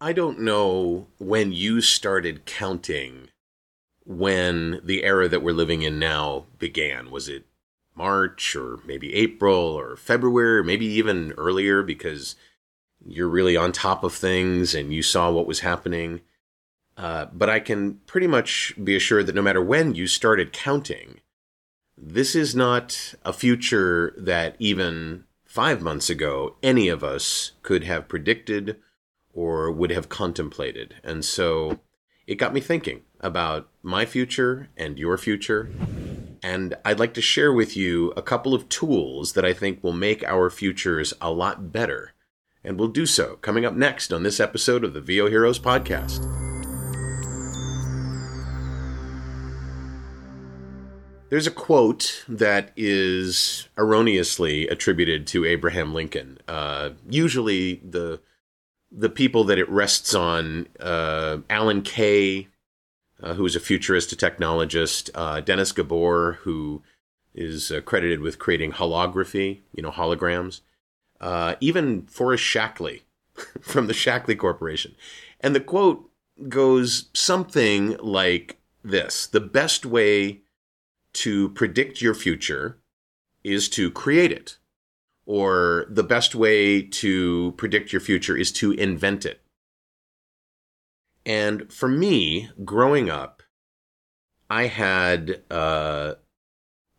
I don't know when you started counting when the era that we're living in now began. Was it March or maybe April or February or maybe even earlier because you're really on top of things and you saw what was happening? Uh, but I can pretty much be assured that no matter when you started counting, this is not a future that even five months ago any of us could have predicted or would have contemplated. And so it got me thinking about my future and your future. And I'd like to share with you a couple of tools that I think will make our futures a lot better. And we'll do so coming up next on this episode of the VO Heroes podcast. There's a quote that is erroneously attributed to Abraham Lincoln. Uh, usually, the the people that it rests on uh, Alan Kay, uh, who is a futurist, a technologist, uh, Dennis Gabor, who is uh, credited with creating holography, you know, holograms, uh, even Forrest Shaklee from the Shaklee Corporation. And the quote goes something like this The best way to predict your future is to create it or the best way to predict your future is to invent it. And for me, growing up, I had uh,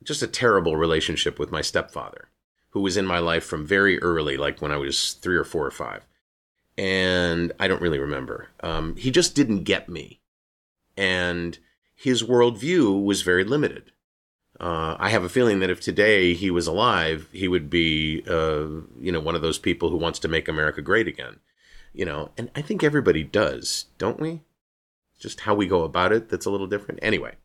just a terrible relationship with my stepfather, who was in my life from very early, like when I was three or four or five. And I don't really remember. Um, he just didn't get me. And his worldview was very limited. Uh, I have a feeling that if today he was alive, he would be, uh, you know, one of those people who wants to make America great again. You know, and I think everybody does, don't we? Just how we go about it that's a little different. Anyway,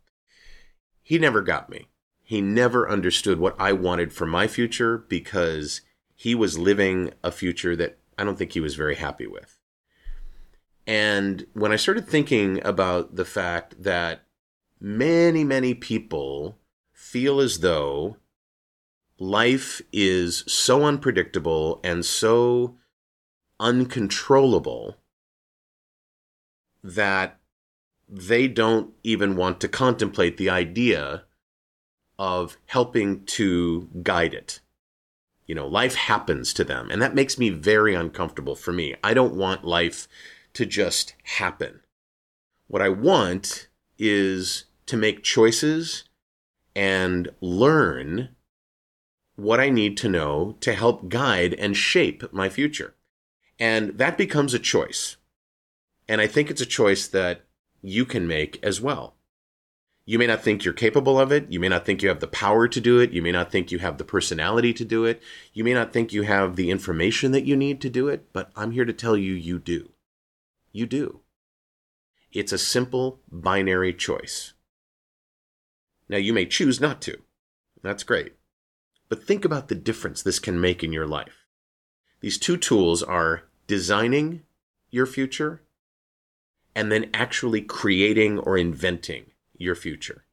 he never got me. He never understood what I wanted for my future because he was living a future that I don't think he was very happy with. And when I started thinking about the fact that many, many people feel as though life is so unpredictable and so uncontrollable that they don't even want to contemplate the idea of helping to guide it. You know, life happens to them, and that makes me very uncomfortable for me. I don't want life to just happen. What I want is to make choices and learn what I need to know to help guide and shape my future. And that becomes a choice. And I think it's a choice that you can make as well. You may not think you're capable of it. You may not think you have the power to do it. You may not think you have the personality to do it. You may not think you have the information that you need to do it, but I'm here to tell you you do. You do. It's a simple binary choice. Now, you may choose not to. That's great. But think about the difference this can make in your life. These two tools are designing your future and then actually creating or inventing your future.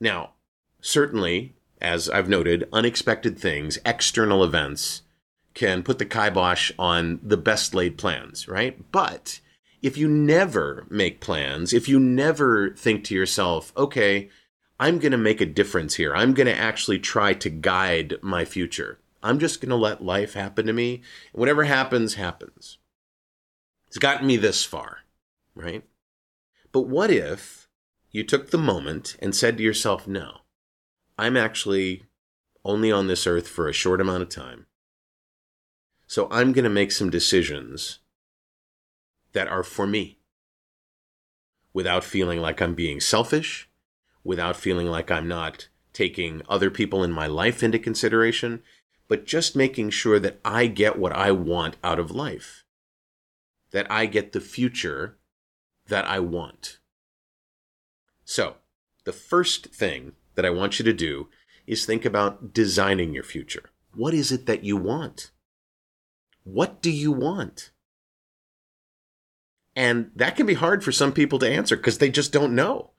Now, certainly, as I've noted, unexpected things, external events, can put the kibosh on the best laid plans, right? But if you never make plans, if you never think to yourself, okay, I'm going to make a difference here. I'm going to actually try to guide my future. I'm just going to let life happen to me. Whatever happens, happens. It's gotten me this far, right? But what if you took the moment and said to yourself, no, I'm actually only on this earth for a short amount of time. So I'm going to make some decisions that are for me without feeling like I'm being selfish, without feeling like I'm not taking other people in my life into consideration, but just making sure that I get what I want out of life, that I get the future that I want. So, the first thing that I want you to do is think about designing your future. What is it that you want? What do you want? And that can be hard for some people to answer because they just don't know.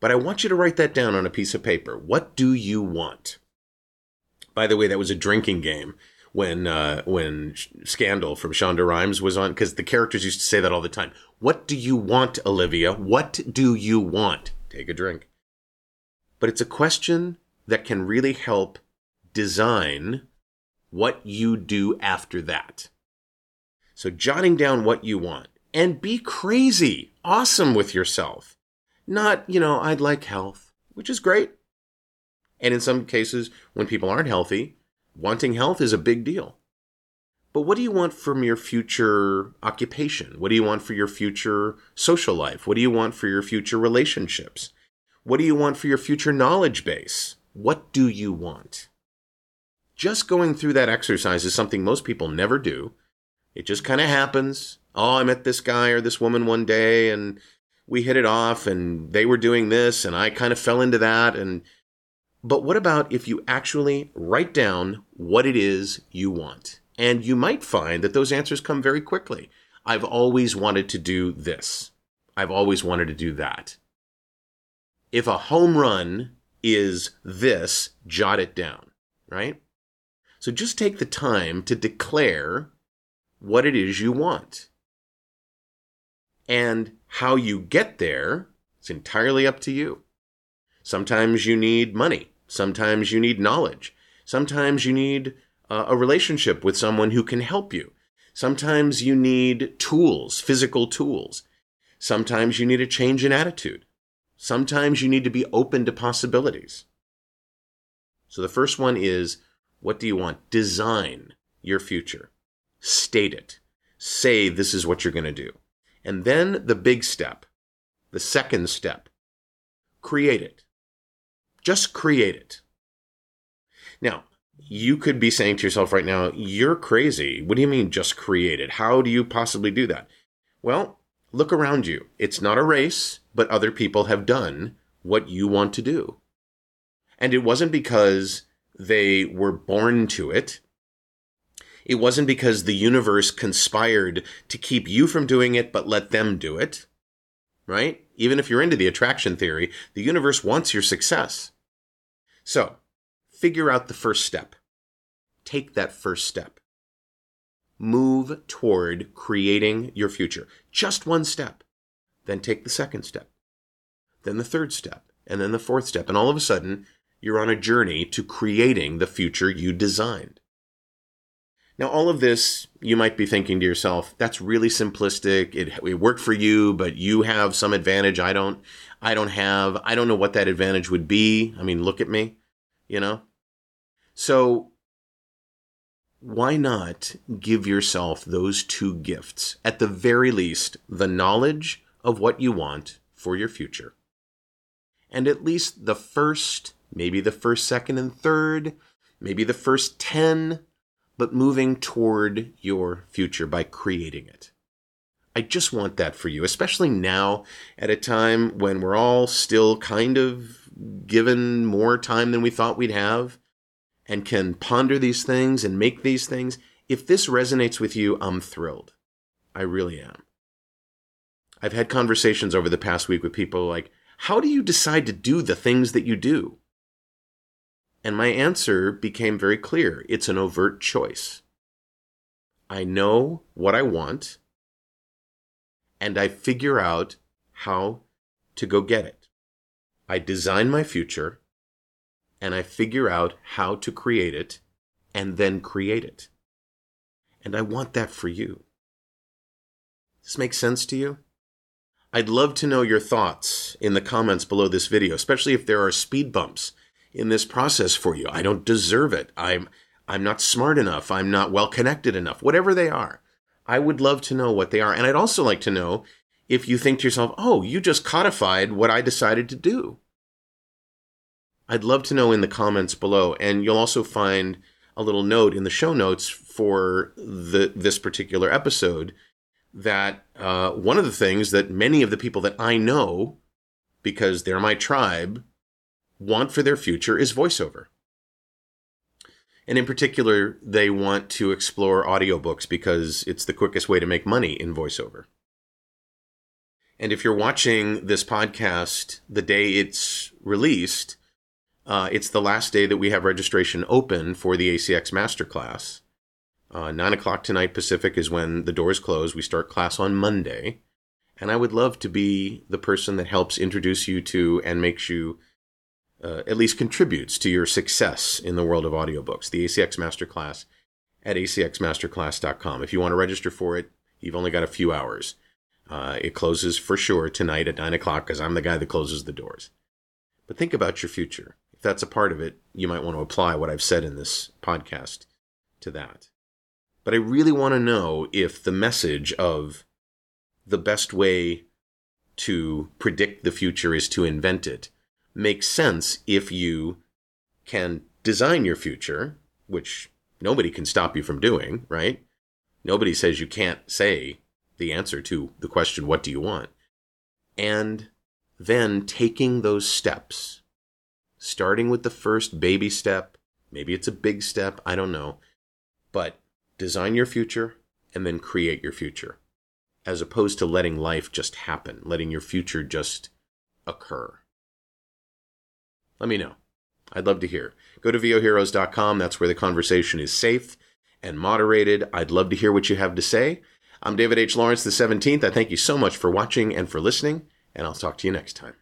But I want you to write that down on a piece of paper. What do you want? By the way, that was a drinking game when uh, when Scandal from Shonda Rhimes was on because the characters used to say that all the time. What do you want, Olivia? What do you want? Take a drink. But it's a question that can really help design what you do after that. So jotting down what you want and be crazy, awesome with yourself. Not, you know, I'd like health, which is great. And in some cases, when people aren't healthy, wanting health is a big deal. But what do you want from your future occupation? What do you want for your future social life? What do you want for your future relationships? What do you want for your future knowledge base? What do you want? Just going through that exercise is something most people never do. It just kind of happens. Oh, I met this guy or this woman one day and we hit it off and they were doing this and I kind of fell into that and but what about if you actually write down what it is you want? And you might find that those answers come very quickly. I've always wanted to do this. I've always wanted to do that. If a home run is this, jot it down, right? So just take the time to declare what it is you want. And how you get there, it's entirely up to you. Sometimes you need money. Sometimes you need knowledge. Sometimes you need uh, a relationship with someone who can help you. Sometimes you need tools, physical tools. Sometimes you need a change in attitude. Sometimes you need to be open to possibilities. So the first one is what do you want? Design your future. State it. Say this is what you're going to do. And then the big step, the second step, create it. Just create it. Now, you could be saying to yourself right now, you're crazy. What do you mean just create it? How do you possibly do that? Well, look around you. It's not a race, but other people have done what you want to do. And it wasn't because they were born to it. It wasn't because the universe conspired to keep you from doing it, but let them do it. Right? Even if you're into the attraction theory, the universe wants your success. So, figure out the first step. Take that first step. Move toward creating your future. Just one step. Then take the second step. Then the third step. And then the fourth step. And all of a sudden, you're on a journey to creating the future you designed. Now, all of this, you might be thinking to yourself, that's really simplistic. It, it worked for you, but you have some advantage I don't, I don't have. I don't know what that advantage would be. I mean, look at me, you know? So, why not give yourself those two gifts? At the very least, the knowledge of what you want for your future, and at least the first, maybe the first, second, and third, maybe the first 10 but moving toward your future by creating it. I just want that for you, especially now at a time when we're all still kind of given more time than we thought we'd have and can ponder these things and make these things. If this resonates with you, I'm thrilled. I really am. I've had conversations over the past week with people like, how do you decide to do the things that you do? And my answer became very clear it's an overt choice. I know what I want, and I figure out how to go get it. I design my future, and I figure out how to create it, and then create it. And I want that for you. This makes sense to you? I'd love to know your thoughts in the comments below this video, especially if there are speed bumps in this process for you. I don't deserve it. I'm I'm not smart enough. I'm not well connected enough. Whatever they are. I would love to know what they are. And I'd also like to know if you think to yourself, "Oh, you just codified what I decided to do." I'd love to know in the comments below and you'll also find a little note in the show notes for the this particular episode that uh, one of the things that many of the people that I know because they're my tribe want for their future is voiceover. And in particular, they want to explore audiobooks because it's the quickest way to make money in voiceover. And if you're watching this podcast the day it's released, uh, it's the last day that we have registration open for the ACX Masterclass. Uh, 9 o'clock tonight Pacific is when the doors close. We start class on Monday. And I would love to be the person that helps introduce you to and makes you uh, at least contributes to your success in the world of audiobooks. The ACX Masterclass at acxmasterclass.com. If you want to register for it, you've only got a few hours. Uh, it closes for sure tonight at 9 o'clock because I'm the guy that closes the doors. But think about your future. If that's a part of it, you might want to apply what I've said in this podcast to that. But I really want to know if the message of the best way to predict the future is to invent it makes sense if you can design your future, which nobody can stop you from doing, right? Nobody says you can't say the answer to the question, What do you want? And then taking those steps, starting with the first baby step, maybe it's a big step, I don't know, but design your future and then create your future as opposed to letting life just happen, letting your future just occur. Let me know. I'd love to hear. Go to voheroes.com. That's where the conversation is safe and moderated. I'd love to hear what you have to say. I'm David H. Lawrence, the 17th. I thank you so much for watching and for listening, and I'll talk to you next time.